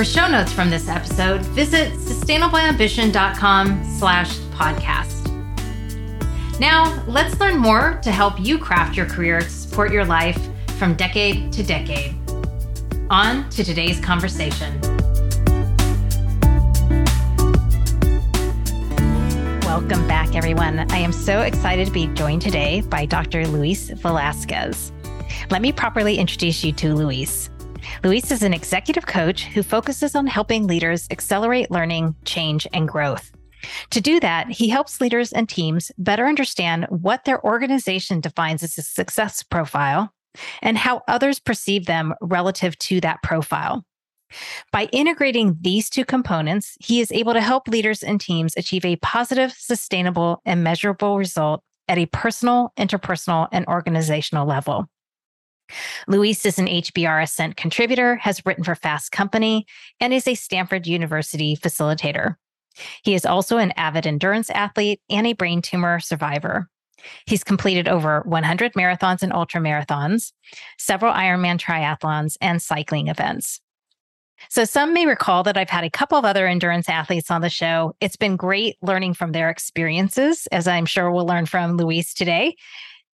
For show notes from this episode, visit sustainableambition.com slash podcast. Now, let's learn more to help you craft your career to support your life from decade to decade. On to today's conversation. Welcome back, everyone. I am so excited to be joined today by Dr. Luis Velasquez. Let me properly introduce you to Luis. Luis is an executive coach who focuses on helping leaders accelerate learning, change, and growth. To do that, he helps leaders and teams better understand what their organization defines as a success profile and how others perceive them relative to that profile. By integrating these two components, he is able to help leaders and teams achieve a positive, sustainable, and measurable result at a personal, interpersonal, and organizational level. Luis is an HBR Ascent contributor, has written for Fast Company, and is a Stanford University facilitator. He is also an avid endurance athlete and a brain tumor survivor. He's completed over 100 marathons and ultramarathons, several Ironman triathlons, and cycling events. So, some may recall that I've had a couple of other endurance athletes on the show. It's been great learning from their experiences, as I'm sure we'll learn from Luis today.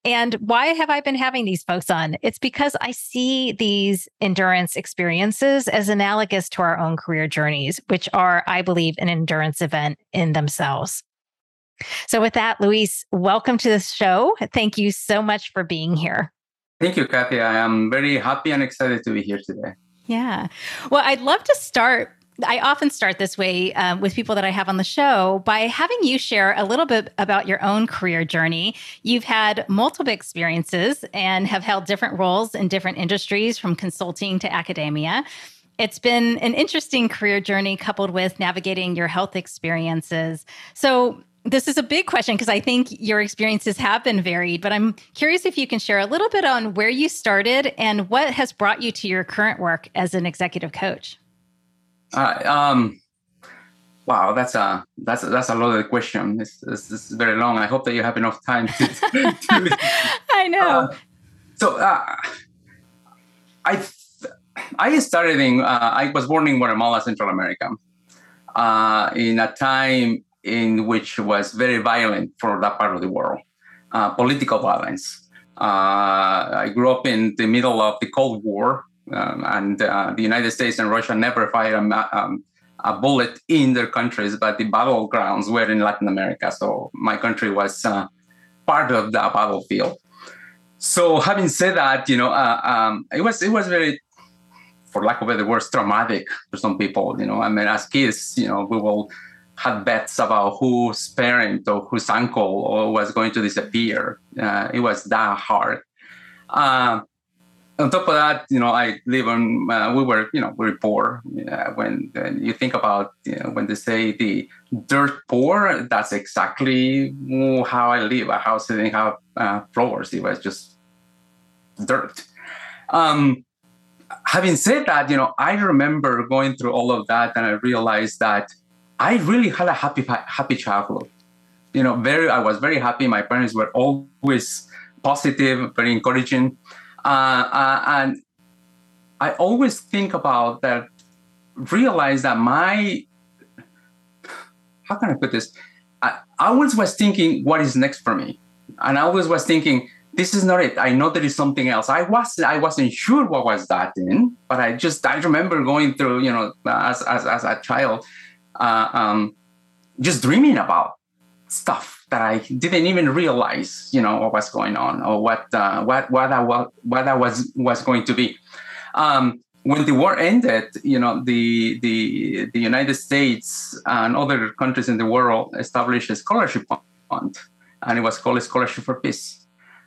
And why have I been having these folks on? It's because I see these endurance experiences as analogous to our own career journeys, which are, I believe, an endurance event in themselves. So, with that, Luis, welcome to the show. Thank you so much for being here. Thank you, Kathy. I am very happy and excited to be here today. Yeah. Well, I'd love to start I often start this way um, with people that I have on the show by having you share a little bit about your own career journey. You've had multiple experiences and have held different roles in different industries from consulting to academia. It's been an interesting career journey coupled with navigating your health experiences. So, this is a big question because I think your experiences have been varied, but I'm curious if you can share a little bit on where you started and what has brought you to your current work as an executive coach. Uh, um, wow, that's a that's a, that's a loaded question. This, this, this, is very long. I hope that you have enough time to. to I know. Uh, so uh, I I started in uh, I was born in Guatemala, Central America, uh, in a time in which was very violent for that part of the world, uh, political violence. I grew up in the middle of the Cold War, um, and uh, the United States and Russia never fired a, um, a, bullet in their countries, but the battlegrounds were in Latin America. So my country was uh, part of the battlefield. So having said that, you know, uh, um, it was it was very, for lack of a better words, traumatic for some people. You know, I mean, as kids, you know, we will have bets about whose parent or whose uncle was going to disappear. Uh, it was that hard. Uh, on top of that, you know, I live on. Uh, we were, you know, very poor. Uh, when you think about, you know, when they say the dirt poor, that's exactly how I live. A house didn't have uh, floors; it was just dirt. Um, having said that, you know, I remember going through all of that, and I realized that I really had a happy, happy childhood. You know, very. I was very happy. My parents were always positive, very encouraging uh, uh, and I always think about that, realize that my, how can I put this? I, I always was thinking, what is next for me? And I always was thinking, this is not it. I know there is something else. I was I wasn't sure what was that in, but I just I remember going through you know as as, as a child, uh, um, just dreaming about stuff that I didn't even realize, you know, what was going on or what uh, what what I was what I was was going to be. Um, when the war ended, you know, the the the United States and other countries in the world established a scholarship fund, and it was called Scholarship for Peace.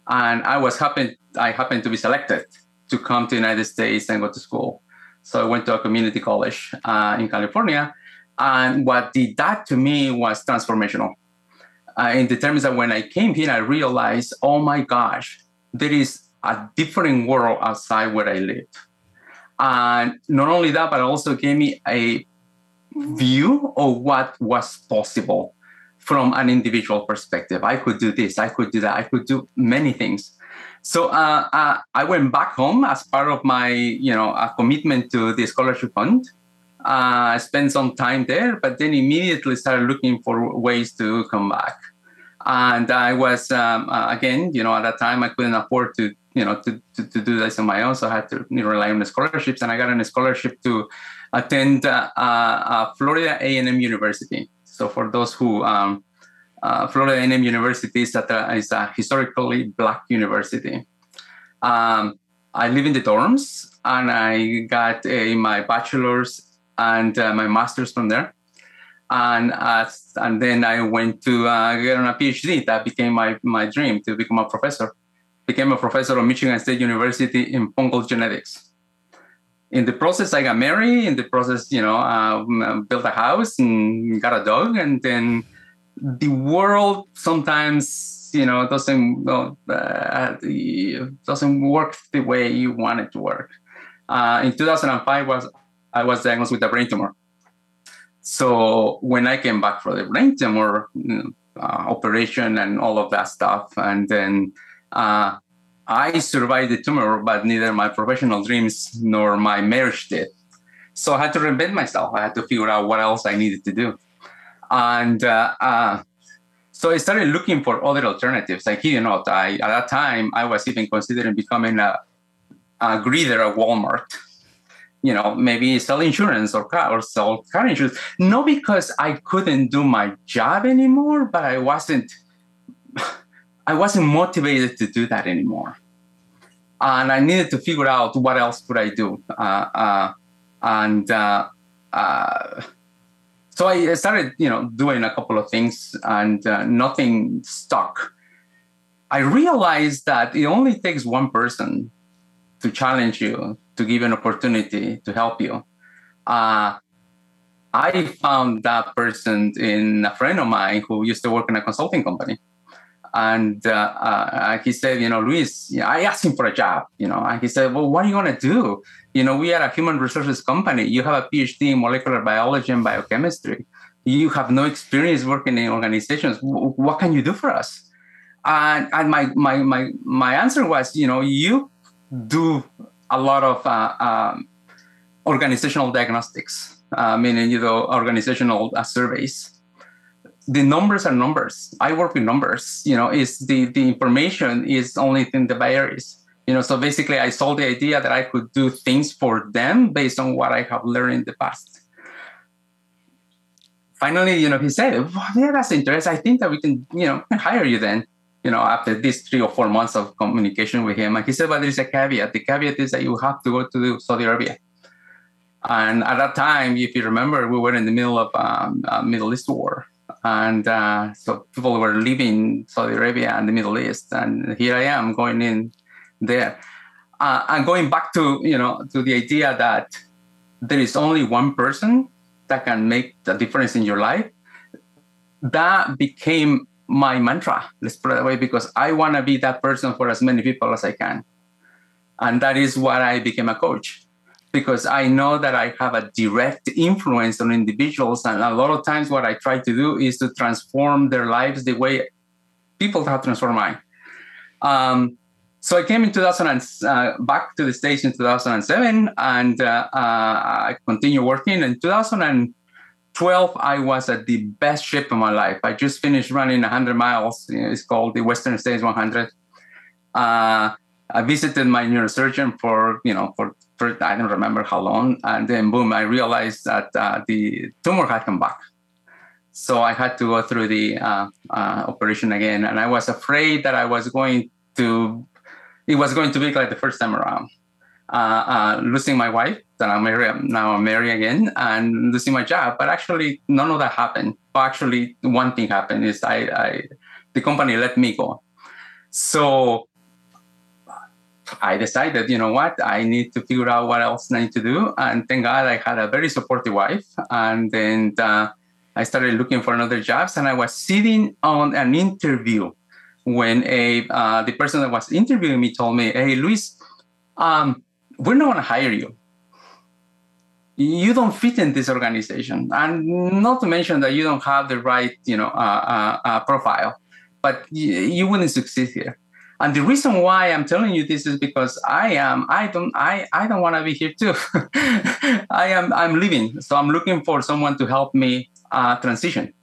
And I was happy I happened to be selected to come to the United States and go to school. So I went to a community college uh, in California, And what did that to me was transformational. Uh, in the terms that when I came here, I realized, oh my gosh, there is a different world outside where I live. And not only that, but also gave me a view of what was possible from an individual perspective. I could do this, I could do that, I could do many things. So uh, uh, I went back home as part of my, you know, a commitment to the scholarship fund. Uh, I spent some time there, but then immediately started looking for ways to come back. And I was um, uh, again, you know, at that time I couldn't afford to, you know, to, to, to do this on my own, so I had to you know, rely on the scholarships. And I got a scholarship to attend uh, uh, Florida A&M University. So for those who um, uh, Florida A&M University is, a, is a historically black university. Um, I live in the dorms, and I got a, my bachelor's and uh, my master's from there. And uh, and then I went to uh, get on a PhD. That became my, my dream to become a professor. Became a professor of Michigan State University in fungal genetics. In the process, I got married. In the process, you know, uh, built a house and got a dog, and then the world sometimes you know doesn't uh, doesn't work the way you want it to work. Uh, in 2005 was I was diagnosed with a brain tumor. So when I came back for the brain tumor uh, operation and all of that stuff, and then uh, I survived the tumor, but neither my professional dreams nor my marriage did. So I had to reinvent myself. I had to figure out what else I needed to do and uh, uh, so I started looking for other alternatives. Like you know, I at that time I was even considering becoming a, a greeter at Walmart. You know, maybe sell insurance or car or sell car insurance. Not because I couldn't do my job anymore, but I wasn't. I wasn't motivated to do that anymore, and I needed to figure out what else could I do. Uh, uh and uh, uh, so I started, you know, doing a couple of things and uh, nothing stuck. I realized that it only takes one person to challenge you, to give an opportunity to help you. Uh, I found that person in a friend of mine who used to work in a consulting company. And uh, uh, he said, you know, Luis, I asked him for a job, you know, and he said, well, what are you going to do? You know, we are a human resources company. You have a PhD in molecular biology and biochemistry. You have no experience working in organizations. What can you do for us? And, and my, my, my, my answer was, you know, you do a lot of uh, um, organizational diagnostics, uh, meaning, you know, organizational uh, surveys the numbers are numbers. I work with numbers. You know, is the the information is only thing the is. You know, so basically, I sold the idea that I could do things for them based on what I have learned in the past. Finally, you know, he said, well, "Yeah, that's interesting. I think that we can, you know, hire you then." You know, after these three or four months of communication with him, and he said, "But there's a caveat. The caveat is that you have to go to Saudi Arabia." And at that time, if you remember, we were in the middle of um, a Middle East war and uh, so people were leaving Saudi Arabia and the Middle East, and here I am going in there. Uh, and going back to you know to the idea that there is only one person that can make the difference in your life. That became my mantra. Let's put it that way, because I want to be that person for as many people as I can, and that is why I became a coach because I know that I have a direct influence on individuals. And a lot of times, what I try to do is to transform their lives the way people have transformed mine. Um, so I came in 2000 and, uh, back to the States in 2007, and uh, uh, I continued working. In 2012, I was at the best shape of my life. I just finished running 100 miles. It's called the Western States 100. Uh, I visited my neurosurgeon for you know for first, I don't remember how long, and then boom, I realized that uh, the tumor had come back. So I had to go through the uh, uh, operation again, and I was afraid that I was going to, it was going to be like the first time around. Uh, uh, losing my wife, that I'm married, now I'm married again, and losing my job. But actually, none of that happened. Actually, one thing happened is I, I the company let me go. So I decided, you know what, I need to figure out what else I need to do. And thank God I had a very supportive wife. And then uh, I started looking for another jobs. And I was sitting on an interview when a uh, the person that was interviewing me told me, "Hey, Luis, um, we're not going to hire you. You don't fit in this organization, and not to mention that you don't have the right, you know, uh, uh, uh profile, but you, you wouldn't succeed here." And the reason why I'm telling you this is because I am I don't I I don't want to be here too. I am I'm leaving, so I'm looking for someone to help me uh, transition.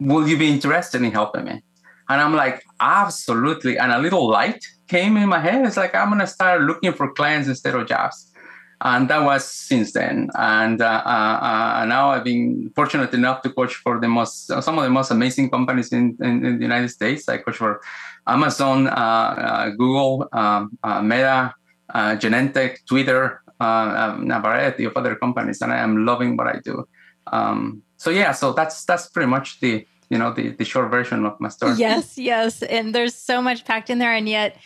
Will you be interested in helping me? And I'm like, absolutely. And a little light came in my head. It's like, I'm going to start looking for clients instead of jobs. And that was since then. And uh, uh, uh, now I've been fortunate enough to coach for the most, some of the most amazing companies in, in, in the United States. I coach for Amazon, uh, uh, Google, um, uh, Meta, Genentech, Twitter, um, a variety of other companies. And I am loving what I do. Um, so yeah, so that's that's pretty much the you know the the short version of my story yes yes and there's so much packed in there and yet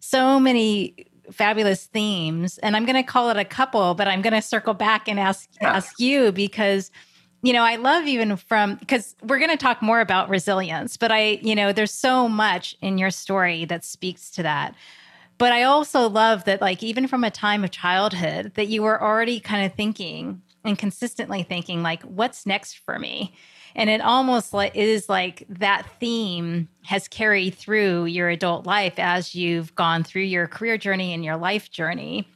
so many fabulous themes and i'm going to call it a couple but i'm going to circle back and ask yeah. ask you because you know i love even from because we're going to talk more about resilience but i you know there's so much in your story that speaks to that but i also love that like even from a time of childhood that you were already kind of thinking and consistently thinking like what's next for me and it almost like is like that theme has carried through your adult life as you've gone through your career journey and your life journey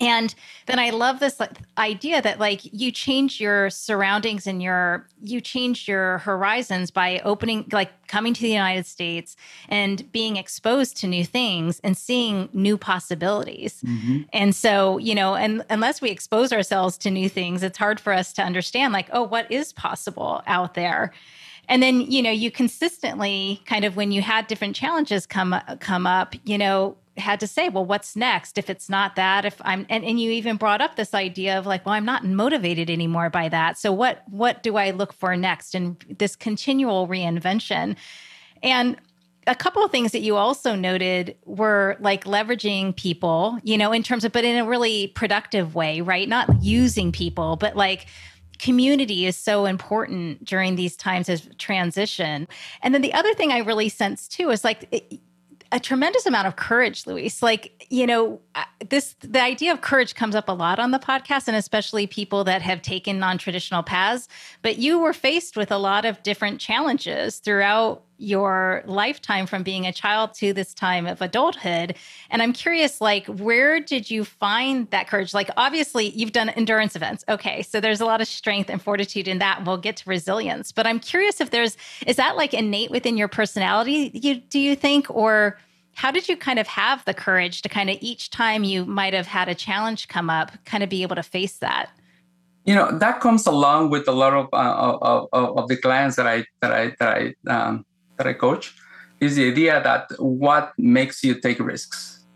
and then i love this idea that like you change your surroundings and your you change your horizons by opening like coming to the united states and being exposed to new things and seeing new possibilities mm-hmm. and so you know and unless we expose ourselves to new things it's hard for us to understand like oh what is possible out there and then you know you consistently kind of when you had different challenges come come up you know had to say, well, what's next if it's not that? If I'm and, and you even brought up this idea of like, well, I'm not motivated anymore by that. So what what do I look for next? And this continual reinvention. And a couple of things that you also noted were like leveraging people, you know, in terms of, but in a really productive way, right? Not using people, but like community is so important during these times of transition. And then the other thing I really sense too is like, a tremendous amount of courage, Luis. Like, you know, this the idea of courage comes up a lot on the podcast, and especially people that have taken non-traditional paths. But you were faced with a lot of different challenges throughout your lifetime from being a child to this time of adulthood. And I'm curious, like, where did you find that courage? Like, obviously, you've done endurance events. Okay. So there's a lot of strength and fortitude in that. We'll get to resilience. But I'm curious if there's, is that like innate within your personality, you, do you think? Or how did you kind of have the courage to kind of each time you might have had a challenge come up, kind of be able to face that? you know that comes along with a lot of uh, of, of, the clients that I that I that I um, that I coach is the idea that what makes you take risks.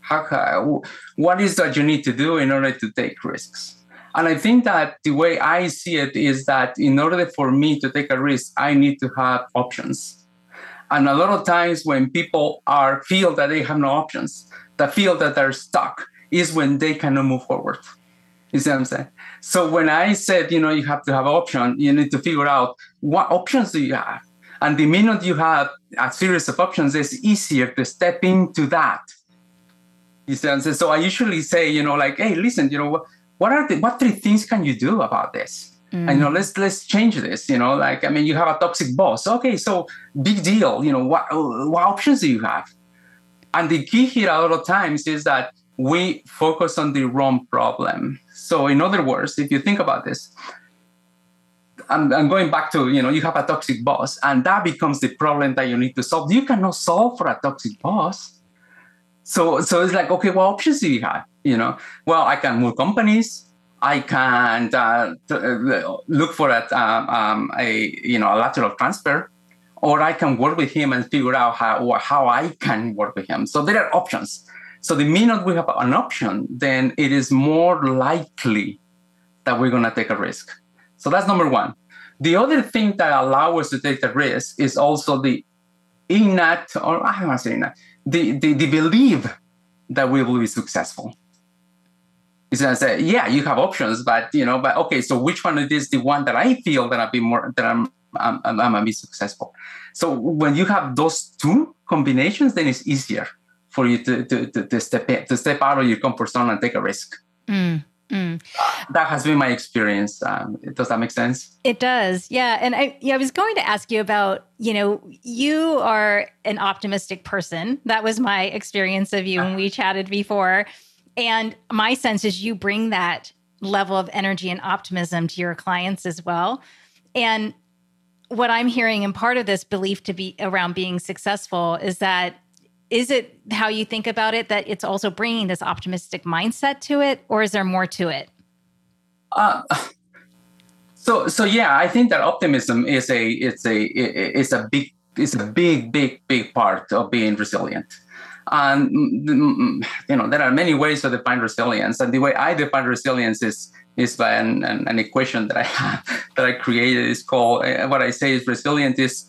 How, what is that you need to do in order to take risks? And I think that the way I see it is that in order for me to take a risk, I need to have options. And a lot of times when people are feel that they have no options, that feel that they're stuck, is when they cannot move forward. You see what I'm saying? So when I said, you know, you have to have option, you need to figure out what options do you have? And the minute you have a series of options, it's easier to step into that. You see, what I'm saying? so I usually say, you know, like, hey, listen, you know, what are the what three things can you do about this? Mm. And you know, let's let's change this. You know, like I mean, you have a toxic boss. Okay, so big deal. You know, what what options do you have? And the key here a lot of times is that we focus on the wrong problem. So in other words, if you think about this, I'm, I'm, going back to you know you have a toxic boss and that becomes the problem that you need to solve you cannot solve for a toxic boss so so it's like okay what options do you have you know well i can move companies i can uh, uh look for a, um, um, a you know a lateral transfer or i can work with him and figure out how how i can work with him so there are options so the minute we have an option then it is more likely that we're going to take a risk so that's number one. The other thing that allows us to take the risk is also the innate, or I don't want to say innate, the, the, the belief that we will be successful. He's gonna say, yeah, you have options, but you know, but okay, so which one is the one that I feel that I'll be more that I'm I'm, I'm, I'm gonna be successful. So when you have those two combinations, then it's easier for you to to, to, to step in, to step out of your comfort zone and take a risk. Mm. Mm. that has been my experience. Um, does that make sense? It does. Yeah. And I, yeah, I was going to ask you about, you know, you are an optimistic person. That was my experience of you when we chatted before. And my sense is you bring that level of energy and optimism to your clients as well. And what I'm hearing and part of this belief to be around being successful is that is it how you think about it that it's also bringing this optimistic mindset to it or is there more to it uh, so so yeah i think that optimism is a it's a it's a big it's a big big big part of being resilient and you know there are many ways to define resilience and the way i define resilience is is by an, an, an equation that i have that i created is called uh, what i say is resilient is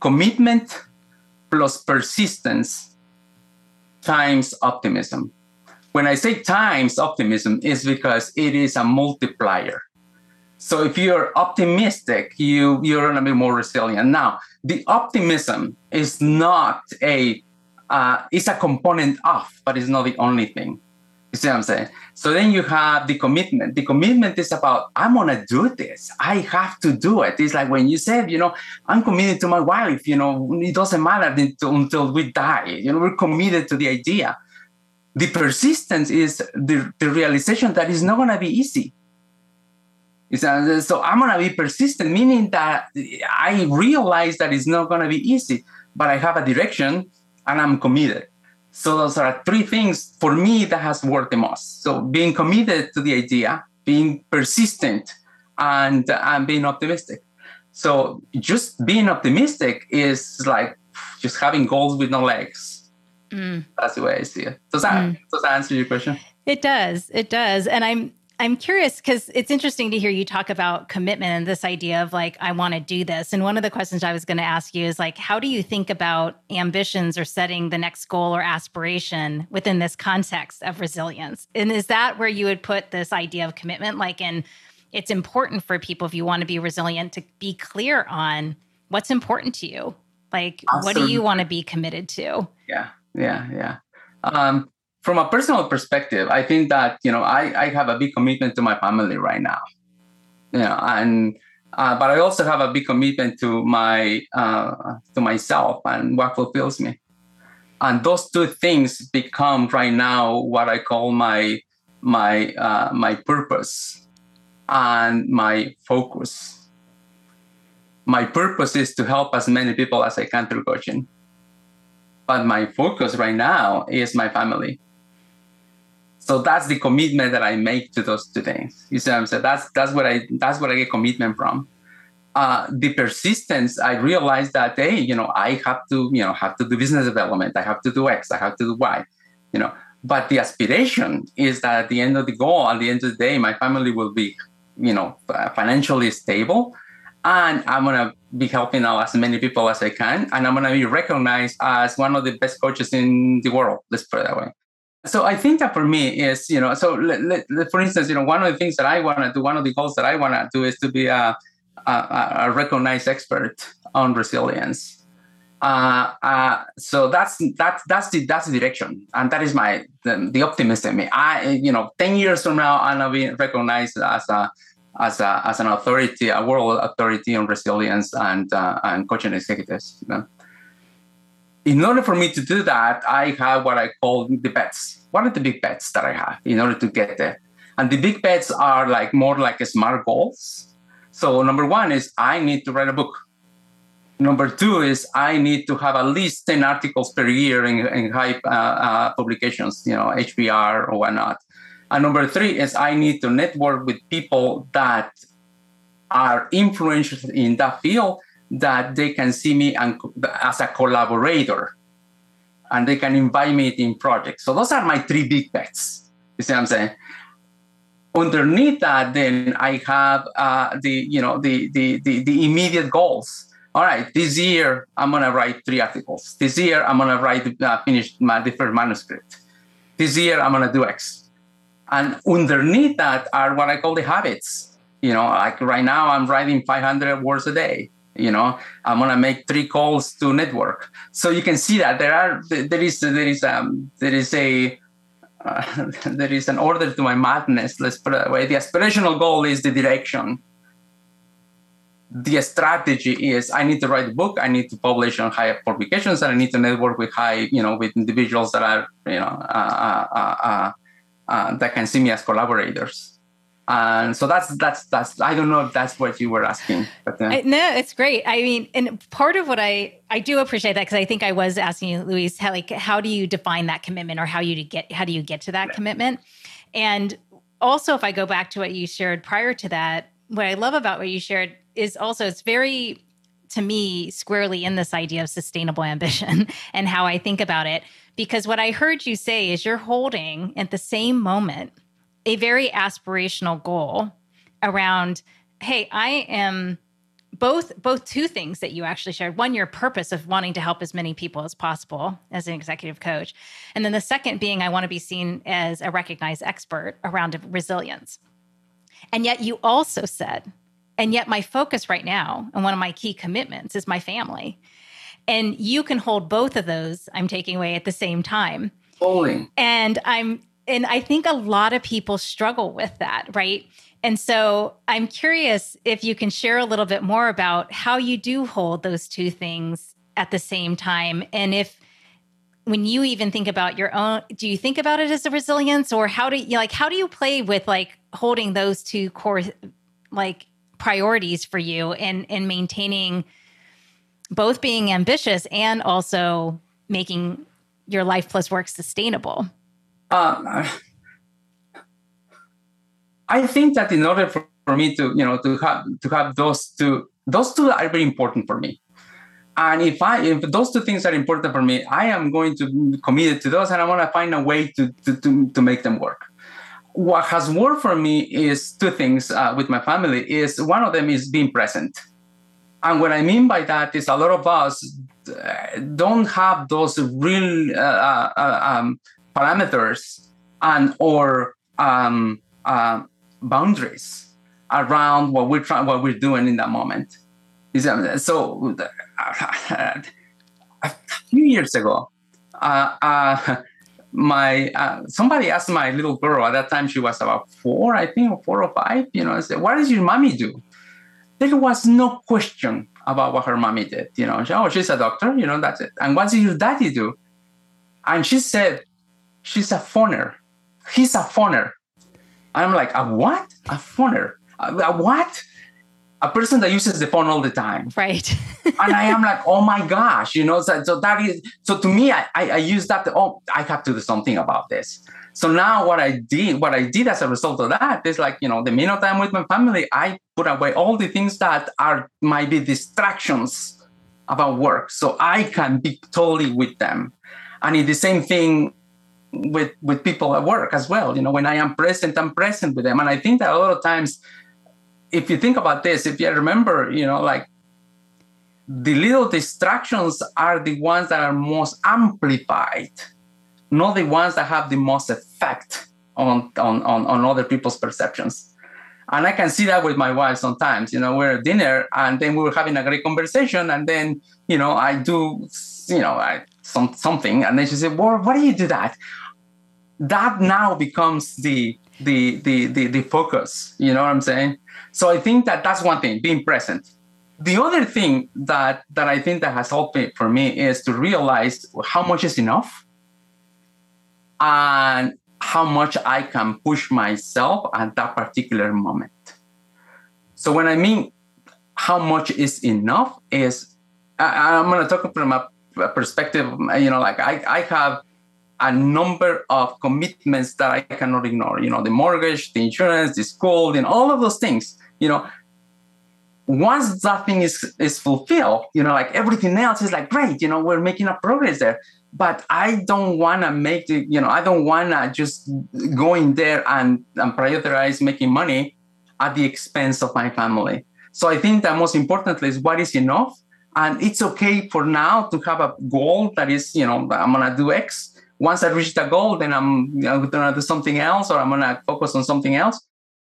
commitment plus persistence times optimism. When I say times optimism, is because it is a multiplier. So if you're optimistic, you you're gonna be more resilient. Now, the optimism is not a uh, it's a component of, but it's not the only thing. You see what I'm saying? So then you have the commitment. The commitment is about, I'm going to do this. I have to do it. It's like when you said, you know, I'm committed to my wife, you know, it doesn't matter until, we die. You know, we're committed to the idea. The persistence is the, the realization that it's not going to be easy. So I'm going to be persistent, meaning that I realize that it's not going to be easy, but I have a direction and I'm committed. So those are three things for me that has worked the most. So being committed to the idea, being persistent, and and being optimistic. So just being optimistic is like just having goals with no legs. Mm. That's the way I see it. Does that mm. does that answer your question? It does. It does. And I'm I'm curious because it's interesting to hear you talk about commitment and this idea of like, I want to do this. And one of the questions I was going to ask you is like, how do you think about ambitions or setting the next goal or aspiration within this context of resilience? And is that where you would put this idea of commitment? Like, in it's important for people, if you want to be resilient, to be clear on what's important to you. Like, awesome. what do you want to be committed to? Yeah, yeah, yeah. Um, from a personal perspective, I think that you know I, I have a big commitment to my family right now, you know, and uh, but I also have a big commitment to my uh, to myself and what fulfills me, and those two things become right now what I call my my uh, my purpose and my focus. My purpose is to help as many people as I can through coaching, but my focus right now is my family so that's the commitment that I make to those two things. You see what I'm saying? That's that's what I that's what I get commitment from. Uh, the persistence, I realized that hey, you know, I have to, you know, have to do business development. I have to do X. I have to do Y. You know, but the aspiration is that at the end of the goal, at the end of the day, my family will be, you know, financially stable, and I'm gonna be helping out as many people as I can, and I'm gonna be recognized as one of the best coaches in the world. Let's put it that way. So I think that for me is, you know, so let, let, for instance, you know, one of the things that I want to do, one of the goals that I want to do is to be a, a, a recognized expert on resilience. Uh, uh, so that's that's that's the that's the direction, and that is my the, the optimism. I you know, ten years from now, I'm gonna be recognized as a as a as an authority, a world authority on resilience and uh, and coaching executives. You know? In order for me to do that, I have what I call the bets. What are the big bets that I have in order to get there? And the big bets are like more like smart goals. So number one is I need to write a book. Number two is I need to have at least 10 articles per year in, in high uh, uh, publications, you know, HBR or whatnot. And number three is I need to network with people that are influential in that field that they can see me as a collaborator and they can invite me in projects. So those are my three big bets. You see what I'm saying? Underneath that, then I have uh, the you know the, the the the immediate goals. All right, this year I'm gonna write three articles. This year I'm gonna write uh, finish my first manuscript. this year I'm gonna do X. And underneath that are what I call the habits. You know, like right now I'm writing 500 words a day. You know, I'm gonna make three calls to network. So you can see that there are there is there is um there is a uh, there is an order to my madness. Let's put it that way. The aspirational goal is the direction. The strategy is I need to write a book. I need to publish on high publications, and I need to network with high, you know, with individuals that are, you know, uh, uh, uh, that can see me as collaborators and so that's that's that's i don't know if that's what you were asking but uh, no it's great. I mean and part of what i i do appreciate that because i think i was asking you luis how like how do you define that commitment or how you get how do you get to that yeah. commitment? And also if i go back to what you shared prior to that what i love about what you shared is also it's very to me squarely in this idea of sustainable ambition and how i think about it. Because what i heard you say is you're holding at the same moment a very aspirational goal around hey i am both both two things that you actually shared. One your purpose of wanting to help as many people as possible as an executive coach. And then the second being i want to be seen as a recognized expert around resilience. And yet you also said and yet my focus right now and one of my key commitments is my family. And you can hold both of those i'm taking away at the same time. Holding. and i'm and I think a lot of people struggle with that, right? And so I'm curious if you can share a little bit more about how you do hold those two things at the same time. And if, when you even think about your own, do you think about it as a resilience or how do you like, how do you play with like holding those two core, like priorities for you and, and maintaining both being ambitious and also making your life plus work sustainable? Uh, I think that in order for, for me to, you know, to have to have those two, those two are very important for me. And if I if those two things are important for me, I am going to be committed to those, and I want to find a way to to to, to make them work. What has worked for me is two things uh, with my family. Is one of them is being present, and what I mean by that is a lot of us uh, don't have those real uh, uh um, parameters and or um, uh, boundaries around what we're trying, what we're doing in that moment. So a few years ago, uh, uh, my uh, somebody asked my little girl at that time she was about four, I think, or four or five. You know, I said, "What does your mommy do?" There was no question about what her mommy did. You know, oh, she's a doctor. You know, that's it. And what does your daddy do? And she said, she's a phoner. He's a phoner. I'm like, a what? A phoner? A, a what? A person that uses the phone all the time. Right. and I am like, oh my gosh, you know, so, so that is, so to me, I, I, I use that, to, oh, I have to do something about this. So now what I did, what I did as a result of that is like, you know, the minute I'm with my family, I put away all the things that are might be distractions about work. So I can be totally with them. And it's the same thing with with people at work as well. You know, when I am present, I'm present with them, and I think that a lot of times, if you think about this, if you remember, you know, like the little distractions are the ones that are most amplified, not the ones that have the most effect on on on, on other people's perceptions. And I can see that with my wife sometimes. You know, we're at dinner and then we were having a great conversation, and then you know I do, you know, I some something, and then she said, "Well, why do you do that?" that now becomes the the the the, the focus. You know what i'm saying? So i think that that's one thing being present. The other thing that that i think that has helped me for me is to realize how much is enough and how much i can push myself at that particular moment. So when i mean how much is enough is I, i'm going to talk from a perspective you know like i i have a number of commitments that I cannot ignore. You know, the mortgage, the insurance, the school, and all of those things. You know, once that thing is is fulfilled, you know, like everything else is like great. You know, we're making a progress there. But I don't want to make the, you know, I don't want to just go in there and, and prioritize making money at the expense of my family. So I think that most importantly is what is enough. And it's okay for now to have a goal that is, you know, I'm going to do X once I reach the goal, then I'm, I'm gonna do something else, or I'm gonna focus on something else.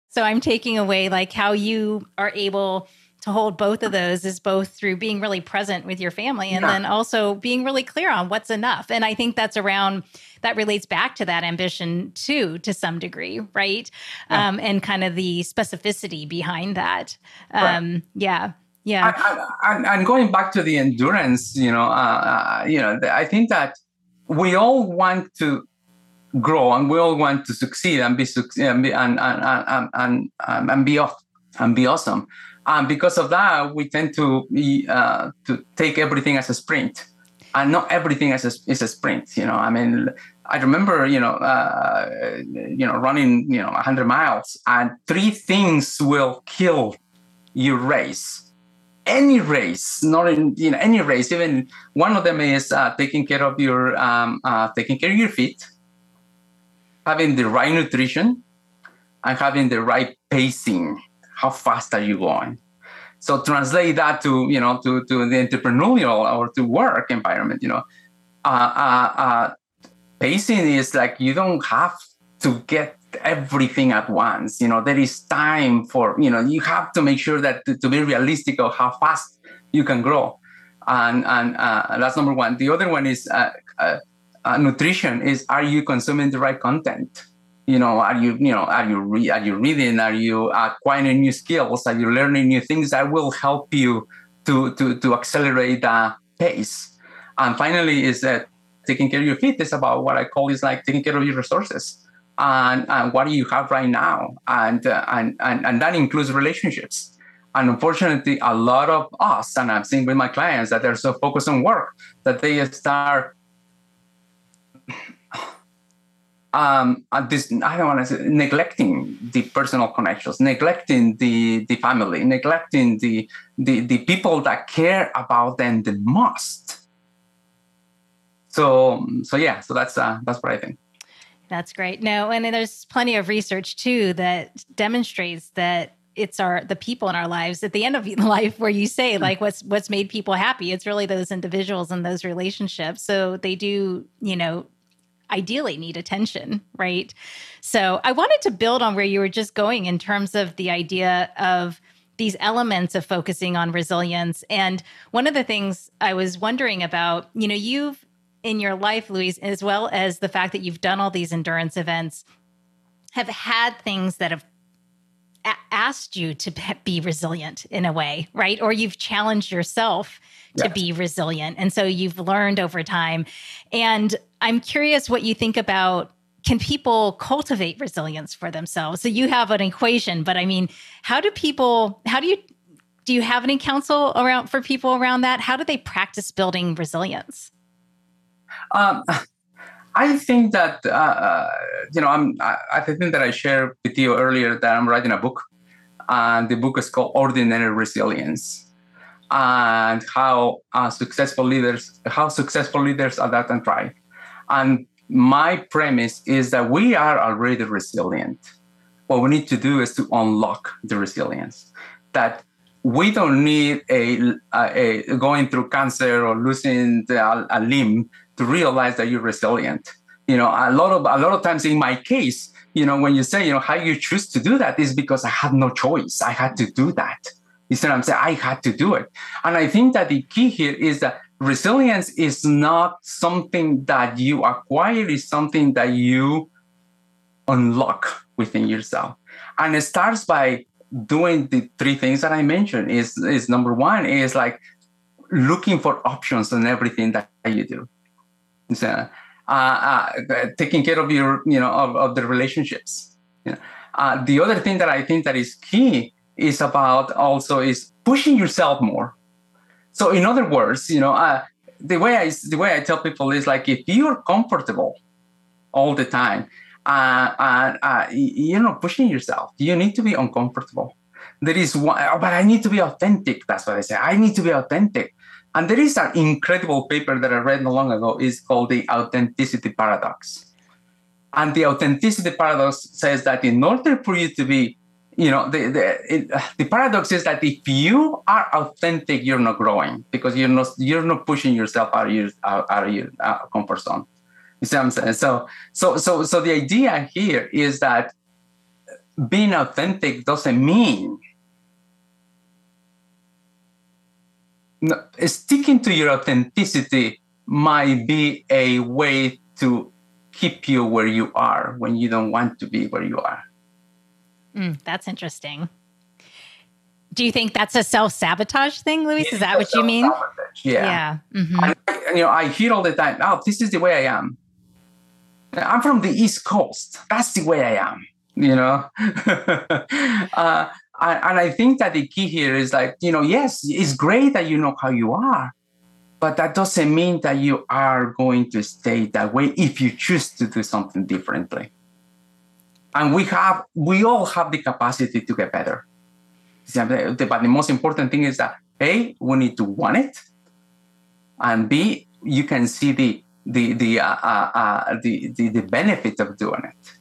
So I'm taking away like how you are able to hold both of those is both through being really present with your family and yeah. then also being really clear on what's enough. And I think that's around that relates back to that ambition too, to some degree, right? Yeah. Um, and kind of the specificity behind that. Um, right. Yeah. Yeah. And, and, going back to the endurance, you know, uh, uh, you know, I think that we all want to grow and we all want to succeed and be and and, and, and, and be off and be awesome. And because of that, we tend to be, uh, to take everything as a sprint, and not everything as a, is a sprint. You know, I mean, I remember, you know, uh, you know, running, you know, 100 miles, and three things will kill your race. Any race, not in you know any race. Even one of them is uh, taking care of your um, uh, taking care of your feet, having the right nutrition, and having the right pacing. How fast are you going? So translate that to you know to to the entrepreneurial or to work environment. You know, uh, uh, uh pacing is like you don't have to get everything at once. You know there is time for you know you have to make sure that to, to be realistic of how fast you can grow. And and uh, that's number one. The other one is uh, uh, uh nutrition is are you consuming the right content? You know are you you know are you re- are you reading? Are you acquiring new skills? Are you learning new things that will help you to to to accelerate the pace? And finally is that taking care of your feet is about what I call is like taking care of your resources and, and what do you have right now, and, uh, and and and that includes relationships. And unfortunately, a lot of us, and I'm seeing with my clients that they're so focused on work that they start um, this I don't want to say neglecting the personal connections, neglecting the the family, neglecting the the the people that care about them the most. So so yeah so that's uh, that's what i think that's great. No and there's plenty of research too that demonstrates that it's our the people in our lives at the end of life where you say hmm. like what's what's made people happy it's really those individuals and those relationships. So they do you know ideally need attention right? So i wanted to build on where you were just going in terms of the idea of these elements of focusing on resilience. And one of the things i was wondering about you know you've in your life, Luis, as well as the fact that you've done all these endurance events, have had things that have a- asked you to be resilient in a way, right? Or you've challenged yourself to yes. be resilient. And so you've learned over time. And I'm curious what you think about can people cultivate resilience for themselves? So you have an equation, but I mean, how do people, how do you, do you have any counsel around for people around that? How do they practice building resilience? Um, I think that uh, uh, you know I'm I, I, think that I shared with you earlier that I'm writing a book, and the book is called Ordinary Resilience, and how uh, successful leaders how successful leaders adapt and thrive. And my premise is that we are already resilient. What we need to do is to unlock the resilience. That we don't need a, a, a going through cancer or losing the, a, a limb to realize that you're resilient. You know, a lot of a lot of times in my case, you know, when you say, you know, how you choose to do that is because I had no choice. I had to do that. You see what I'm saying? I had to do it. And I think that the key here is that resilience is not something that you acquire, it's something that you unlock within yourself. And it starts by doing the three things that I mentioned. Is is number one is like looking for options in everything that you do. So, uh, uh, taking care of your, you know, of, of the relationships. Uh, the other thing that I think that is key is about also is pushing yourself more. So, in other words, you know, uh, the way I the way I tell people is like if you're comfortable all the time, uh, uh, you know, pushing yourself. You need to be uncomfortable. There is one, but I need to be authentic. That's what I say. I need to be authentic. And there is an incredible paper that I read not long ago. It's called the authenticity paradox. And the authenticity paradox says that in order for you to be, you know, the the, it, the paradox is that if you are authentic, you're not growing because you're not you're not pushing yourself out of your out, of your uh, comfort zone. You see what I'm saying? So, so, so, so the idea here is that being authentic doesn't mean no, sticking to your authenticity might be a way to keep you where you are when you don't want to be where you are. Mm, that's interesting. Do you think that's a self sabotage thing, Luis? Is that what you mean? Yeah. Yeah. Mm-hmm. I, you know, I hear all the time, "Oh, this is the way I am." I'm from the East Coast. That's the way I am. You know, uh, and I think that the key here is like, you know, yes, it's great that you know how you are, but that doesn't mean that you are going to stay that way if you choose to do something differently. And we have, we all have the capacity to get better. But the most important thing is that A, we need to want it, and B, you can see the the the uh, uh, uh, the, the the benefit of doing it.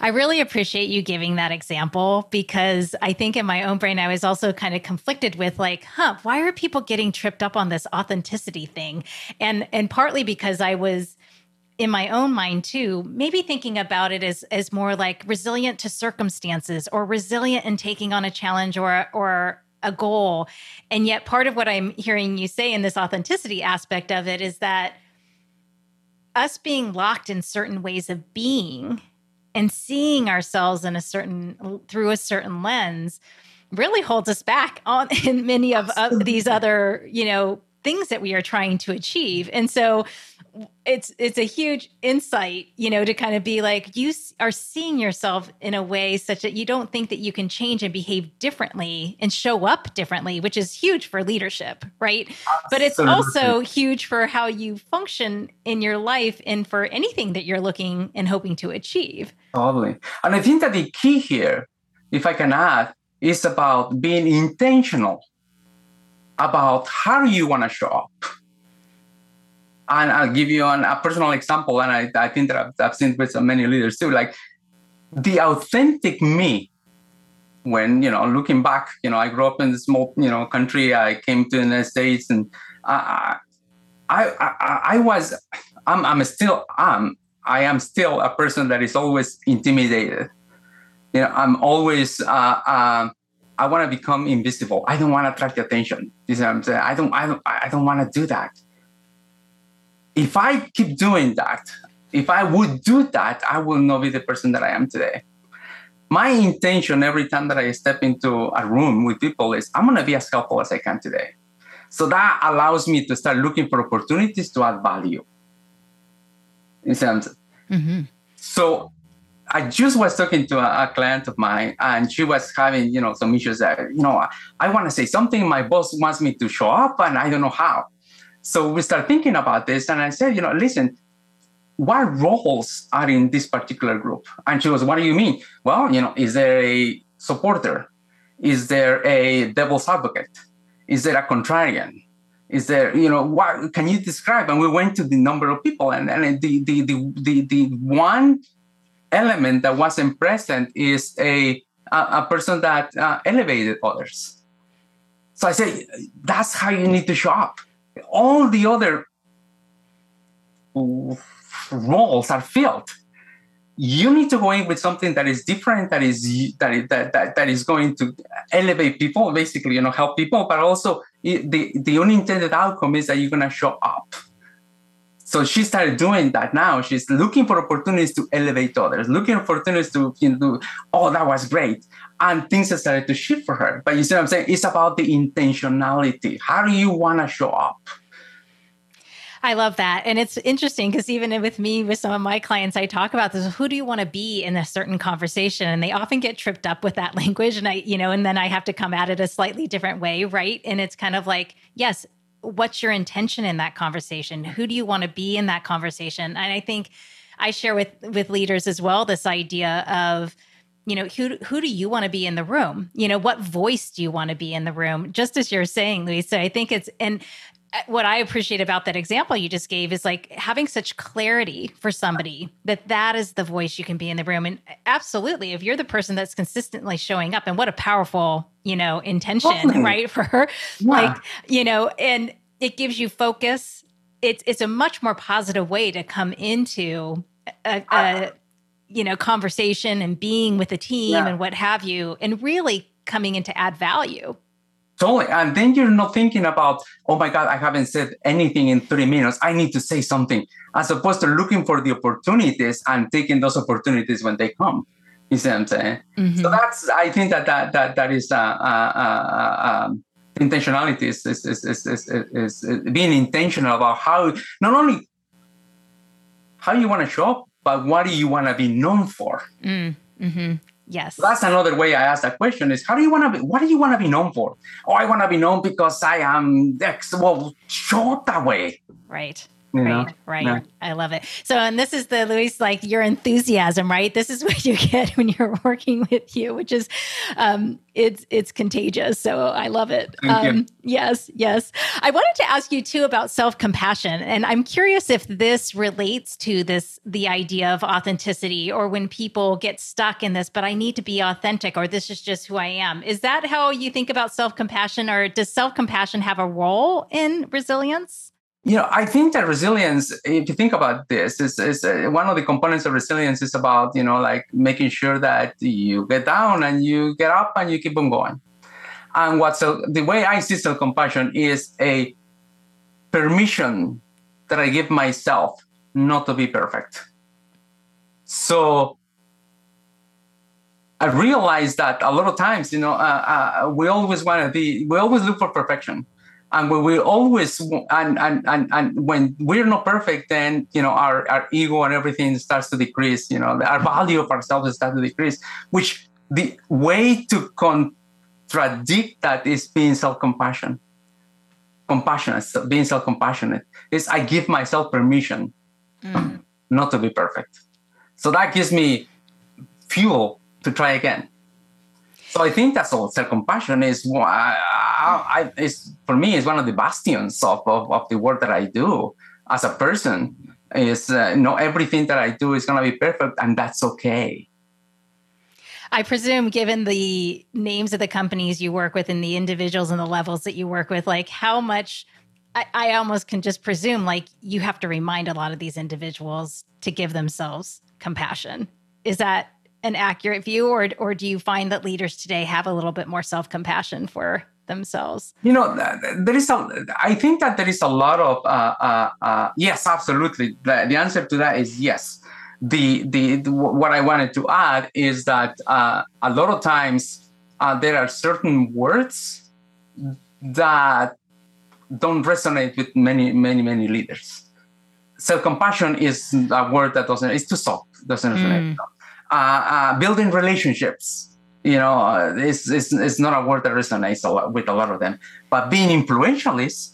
I really appreciate you giving that example because I think in my own brain, I was also kind of conflicted with like, huh, why are people getting tripped up on this authenticity thing? And and partly because I was in my own mind too, maybe thinking about it as as more like resilient to circumstances or resilient in taking on a challenge or or a goal. And yet part of what I'm hearing you say in this authenticity aspect of it is that us being locked in certain ways of being and seeing ourselves in a certain through a certain lens really holds us back on in many of uh, these other you know things that we are trying to achieve. And so it's it's a huge insight you know to kind of be like you are seeing yourself in a way such that you don't think that you can change and behave differently and show up differently which is huge for leadership right? But it's also huge for how you function in your life and for anything that you're looking and hoping to achieve. Totally. And i think that the key here if i can add is about being intentional about how you want to show up and I'll give you an, a personal example, and I, I think that I've, I've seen with so many leaders too. Like the authentic me, when you know, looking back, you know, I grew up in a small, you know, country. I came to the United States, and I, I, I, I was, I'm, I'm still, am, I am still a person that is always intimidated. You know, I'm always, uh, uh, I want to become invisible. I don't want to attract attention. You know what I'm saying? I don't, I don't, I don't want to do that if I keep doing that, if I would do that, I will not be the person that I am today. My intention every time that I step into a room with people is I'm going to be as helpful as I can today. So that allows me to start looking for opportunities to add value. In sense. Mm-hmm. So I just was talking to a, a, client of mine, and she was having, you know, some issues that, you know, I, I want to say something. My boss wants me to show up, and I don't know how. So we start thinking about this, and I said, you know, listen, what roles are in this particular group? And she goes, what do you mean? Well, you know, is there a supporter? Is there a devil's advocate? Is there a contrarian? Is there, you know, what can you describe? And we went to the number of people, and, and the, the, the, the, the one element that wasn't present is a, a, a person that uh, elevated others. So I say, that's how you need to show up all the other uh, roles are filled. You need to go in with something that is different that is that is, that, that, that is going to elevate people basically you know help people but also the the unintended outcome is that you're going to show up. So she started doing that now. She's looking for opportunities to elevate others looking for opportunities to you know do, oh that was great and things started to shift for her. But you see what I'm saying? It's about the intentionality. How do you want to show up? I love that. And it's interesting because even with me, with some of my clients, I talk about this who do you want to be in a certain conversation? And they often get tripped up with that language. And I, you know, and then I have to come at it a slightly different way. Right. And it's kind of like, yes, what's your intention in that conversation? Who do you want to be in that conversation? And I think I share with with leaders as well this idea of, you know who who do you want to be in the room? You know what voice do you want to be in the room? Just as you're saying lisa i think it's and uh, what i appreciate about that example you just gave is like having such clarity for somebody that that is the voice you can be in the room. And uh, absolutely if you're the person that's consistently showing up and what a powerful you know intention right for her yeah. like you know and it gives you focus. It's it's a much more positive way to come into uh, uh, a, a you know conversation and being with a team yeah. and what have you, and really coming in to add value. Totally. And then you're not thinking about, oh my God, I haven't said anything in three minutes. I need to say something, as opposed to looking for the opportunities and taking those opportunities when they come. You see what I'm saying? Mm-hmm. So that's, I think that that that, that is uh, uh, uh, um, intentionality is is, is, is, is, is being intentional about how, not only how you want to show up, but what do you want to be known for? Mm, mm-hmm. Yes. That's another way I ask that question is how do you want to be, what do you want to be known for? Oh, I want to be known because I am X. Well, show up that way. Right. You right, know? right. Yeah. I love it. So, and this is the Luis, like your enthusiasm, right? This is what you get when you're working with you, which is, um, it's it's contagious. So I love it. Um, yes, yes. I wanted to ask you too about self compassion, and I'm curious if this relates to this the idea of authenticity, or when people get stuck in this, but I need to be authentic, or this is just who I am. Is that how you think about self compassion, or does self compassion have a role in resilience? You know, I think that resilience, if you think about this, is, is uh, one of the components of resilience is about, you know, like making sure that you get down and you get up and you keep on going. And what's the way I see self compassion is a permission that I give myself not to be perfect. So I realize that a lot of times, you know, uh, uh, we always want to be, we always look for perfection and when we always and, and and and when we're not perfect then you know our our ego and everything starts to decrease you know our value of ourselves starts to decrease which the way to contradict that is being self-compassion compassionate being self-compassionate is i give myself permission mm. not to be perfect so that gives me fuel to try again so I think that's all. Self-compassion is, I, I, is for me is one of the bastions of, of, of, the work that I do as a person. Is uh, not everything that I do is going to be perfect, and that's okay. I presume, given the names of the companies you work with and the individuals and the levels that you work with, like how much I, I almost can just presume like you have to remind a lot of these individuals to give themselves compassion. Is that an accurate view, or or do you find that leaders today have a little bit more self compassion for themselves? You know, there is a. I think that there is a lot of. Uh, uh, uh, yes, absolutely. The, the, answer to that is yes. The, the, the what I wanted to add is that uh, a lot of times uh, there are certain words that don't resonate with many many many leaders. Self compassion is a word that doesn't. It's too soft. Doesn't resonate. Mm uh, uh, building relationships. You know, uh, it's, it's, it's not a word that resonates a lot with a lot of them, but being influential is.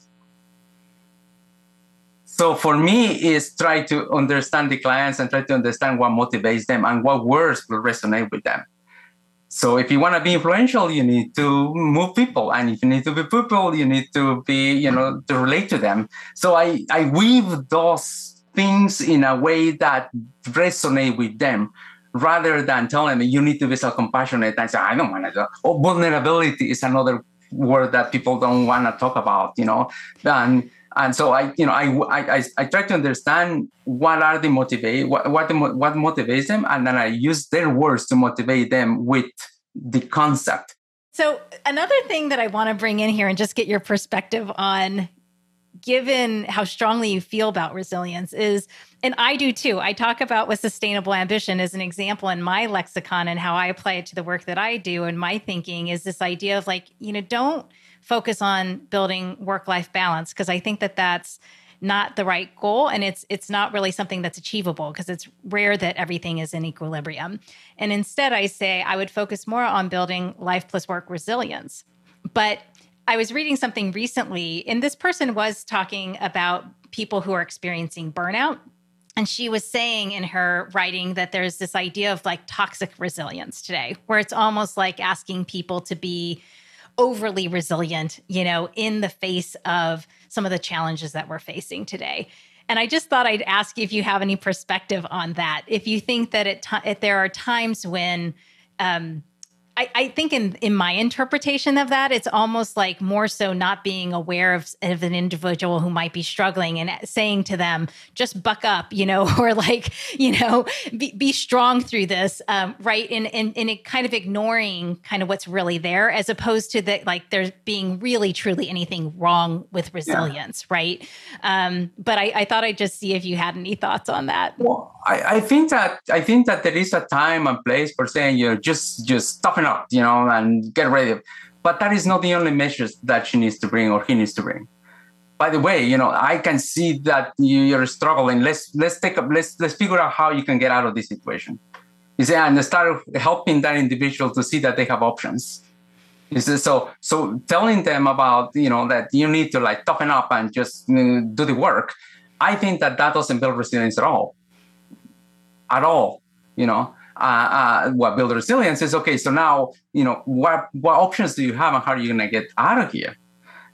So for me, is try to understand the clients and try to understand what motivates them and what words will resonate with them. So if you want to be influential, you need to move people, and if you need to be people, you need to be, you know, to relate to them. So I I weave those things in a way that resonate with them rather than telling me you need to be self-compassionate and say, I don't want to do oh, vulnerability is another word that people don't want to talk about, you know. And and so I, you know, I I, I try to understand what are the motivate what what, what motivates them, and then I use their words to motivate them with the concept. So another thing that I want to bring in here and just get your perspective on given how strongly you feel about resilience is and I do too. I talk about with sustainable ambition as an example in my lexicon and how I apply it to the work that I do and my thinking is this idea of like, you know, don't focus on building work-life balance because I think that that's not the right goal and it's it's not really something that's achievable because it's rare that everything is in equilibrium. And instead I say I would focus more on building life plus work resilience. But I was reading something recently, and this person was talking about people who are experiencing burnout. And she was saying in her writing that there's this idea of like toxic resilience today, where it's almost like asking people to be overly resilient, you know, in the face of some of the challenges that we're facing today. And I just thought I'd ask you if you have any perspective on that. If you think that it, t- there are times when um, I, I, think in in my interpretation of that, it's almost like more so not being aware of, of an individual who might be struggling and saying to them, just buck up, you know, or like, you know, be, be strong through this, um, right? And, and and it kind of ignoring kind of what's really there, as opposed to that like there's being really truly anything wrong with resilience, yeah. right? Um, but I, I thought I'd just see if you had any thoughts on that. Well, I, I think that I think that there is a time and place for saying you know just just toughen up, you know, and get ready. But that is not the only measures that she needs to bring or he needs to bring. By the way, you know, I can see that you're struggling. Let's let's take up let's let's figure out how you can get out of this situation. You say and start helping that individual to see that they have options. You see, so so telling them about you know that you need to like toughen up and just know, do the work. I think that that doesn't build resilience at all at all. You know, uh, uh, what build resilience is okay. So now, you know, what what options do you have, and how are you going to get out of here?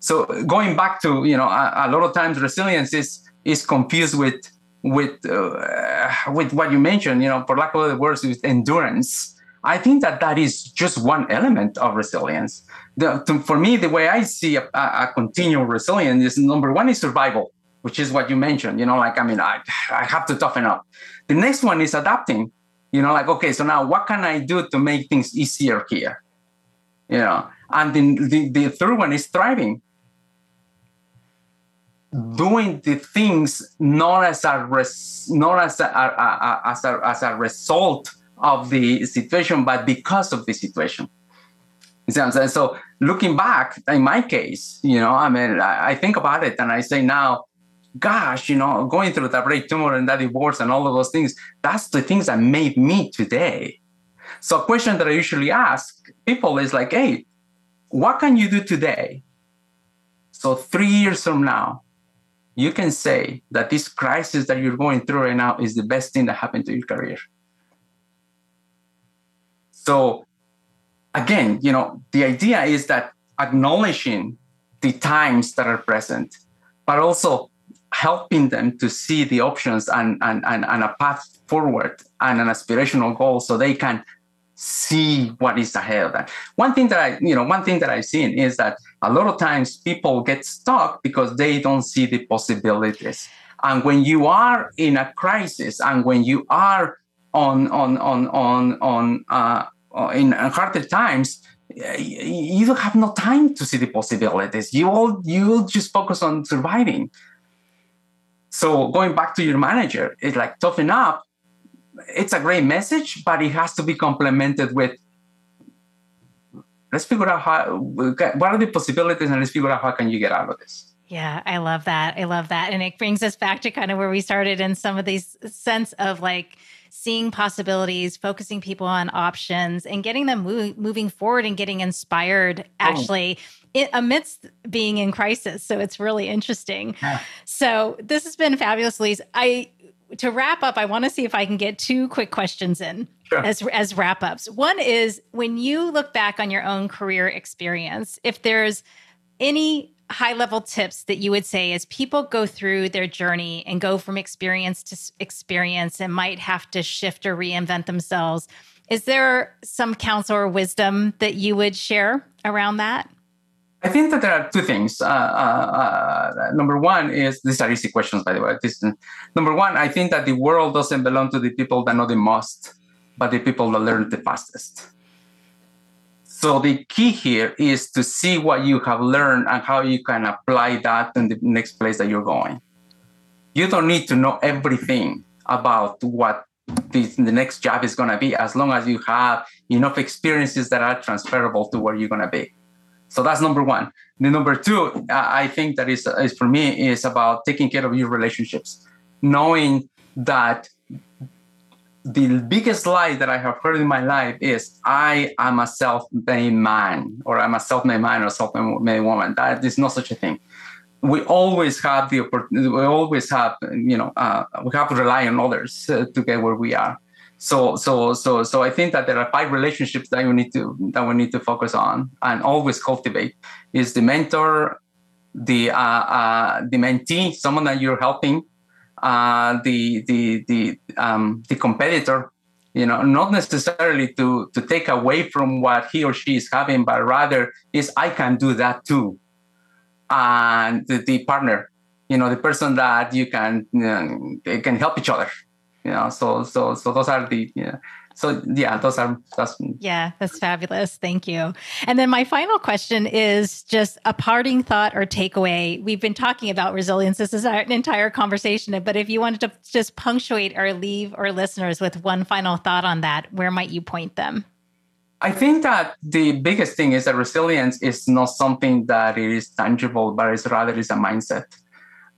So going back to you know, a, a lot of times resilience is is confused with with uh, with what you mentioned. You know, for lack of other words, with endurance. I think that that is just one element of resilience. The, to, for me, the way I see a, a, continual resilience is number one is survival, which is what you mentioned. You know, like I mean, I I have to toughen up. The next one is adapting. You know, like, okay, so now what can I do to make things easier here? You know, and then the, the third one is thriving. Doing the things not as a res, not as a, a, a, as a as a result of the situation, but because of the situation. You see what I'm saying? So looking back, in my case, you know, I mean, I, I think about it and I say now, gosh, you know, going through that brain tumor and that divorce and all of those things, that's the things that made me today. So a question that I usually ask people is like, hey, what can you do today? So three years from now, you can say that this crisis that you're going through right now is the best thing that happened to your career. So again, you know, the idea is that acknowledging the times that are present, but also helping them to see the options and, and, and, and a path forward and an aspirational goal so they can see what is ahead of them. One thing that I, you know, one thing that I've seen is that a lot of times people get stuck because they don't see the possibilities. And when you are in a crisis and when you are on on on on on uh, in harder times, you have no time to see the possibilities. You all you will just focus on surviving. So going back to your manager, it's like toughen up. It's a great message, but it has to be complemented with let's figure out how what are the possibilities and let's figure out how can you get out of this. Yeah, I love that. I love that. And it brings us back to kind of where we started in some of these sense of like seeing possibilities, focusing people on options and getting them move, moving forward and getting inspired oh. It, amidst being in crisis. So it's really interesting. Yeah. So this has been fabulous, Luis. I to wrap up, I want to see if I can get two quick questions in sure. as as wrap ups. One is when you look back on your own career experience, if there's any high level tips that you would say as people go through their journey and go from experience to experience and might have to shift or reinvent themselves, is there some counsel or wisdom that you would share around that? I think that there are two things. Uh, uh, uh, number one is these are easy questions, by the way. This, number one, I think that the world doesn't belong to the people that know the most, but the people that learn the fastest. So the key here is to see what you have learned and how you can apply that in the next place that you're going. You don't need to know everything about what the, the next job is going to be as long as you have enough experiences that are transferable to where you're going to be. So that's number one. The number two, I think that is, is for me is about taking care of your relationships, knowing that the biggest lie that I have heard in my life is I am a self-made man or I'm a self-made man or self-made woman. That is not such a thing. We always have the opportunity. We always have, you know, uh, we have to rely on others uh, to get where we are so so so so i think that there are five relationships that you need to that we need to focus on and always cultivate is the mentor the uh, uh the mentee someone that you're helping uh the the the um the competitor you know not necessarily to to take away from what he or she is having but rather is i can do that too. And the, the partner you know the person that you can you know, they can help each other you know so so so those are the you know, so yeah those are that's yeah that's fabulous. Thank you. And then my final question is just a parting thought or takeaway. We've been talking about resilience. This is an entire conversation but if you wanted to just punctuate or leave our listeners with one final thought on that where might you point them? I think that the biggest thing is that resilience is not something that is tangible, but it's rather is a mindset.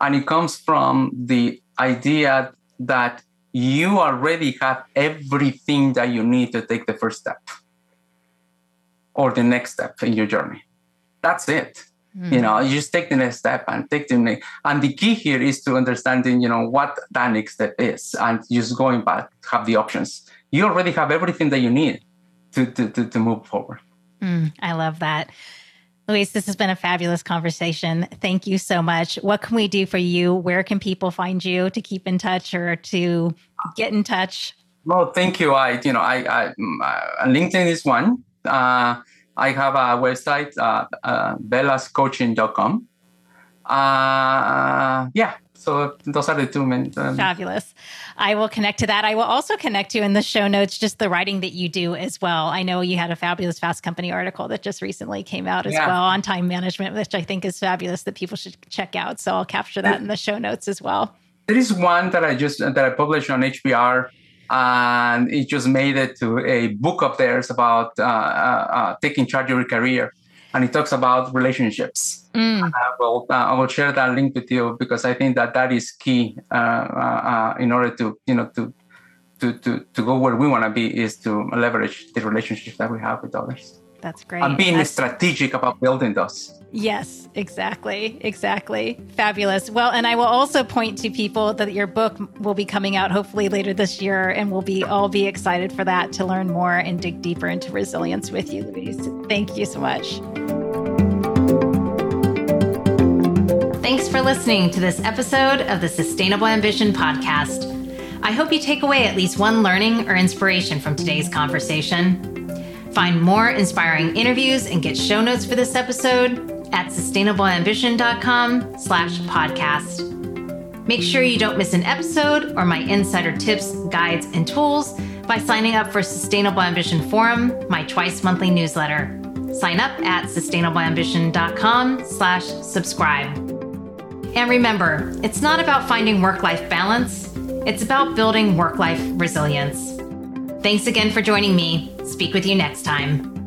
And it comes from the idea that you already have everything that you need to take the first step or the next step in your journey. That's it. Mm. You know, you just take the next step and take the next. And the key here is to understanding, you know, what that next step is and just going back, have the options. You already have everything that you need to, to, to, to move forward. Mm, I love that. Luis, this has been a fabulous conversation. Thank you so much. What can we do for you? Where can people find you to keep in touch or to get in touch? Well, thank you. I, you know, I, I uh, LinkedIn is one. Uh, I have a website, uh, uh, velascoaching.com. Uh, yeah, so those are the two main. Um, Fabulous. I will connect to that. I will also connect to in the show notes just the writing that you do as well. I know you had a fabulous Fast Company article that just recently came out as yeah. well on time management, which I think is fabulous that people should check out. So I'll capture that in the show notes as well. There is one that I just that I published on HBR and it just made it to a book of theirs about uh, uh, uh, taking charge of your career and it talks about relationships. Mm. I will uh, I will share that link with you because I think that that is key uh, uh, in order to you know to to to to go where we want to be is to leverage the relationships that we have with others. That's great. And being That's... strategic about building those. Yes, exactly. Exactly. Fabulous. Well, and I will also point to people that your book will be coming out hopefully later this year and we'll be all be excited for that to learn more and dig deeper into resilience with you, Luis. Thank you so much. Thanks for listening to this episode of the Sustainable Ambition podcast. I hope you take away at least one learning or inspiration from today's conversation. Find more inspiring interviews and get show notes for this episode at sustainableambition.com slash podcast. Make sure you don't miss an episode or my insider tips, guides, and tools by signing up for Sustainable Ambition Forum, my twice monthly newsletter. Sign up at sustainableambition.com slash subscribe. And remember, it's not about finding work-life balance, it's about building work-life resilience. Thanks again for joining me. Speak with you next time.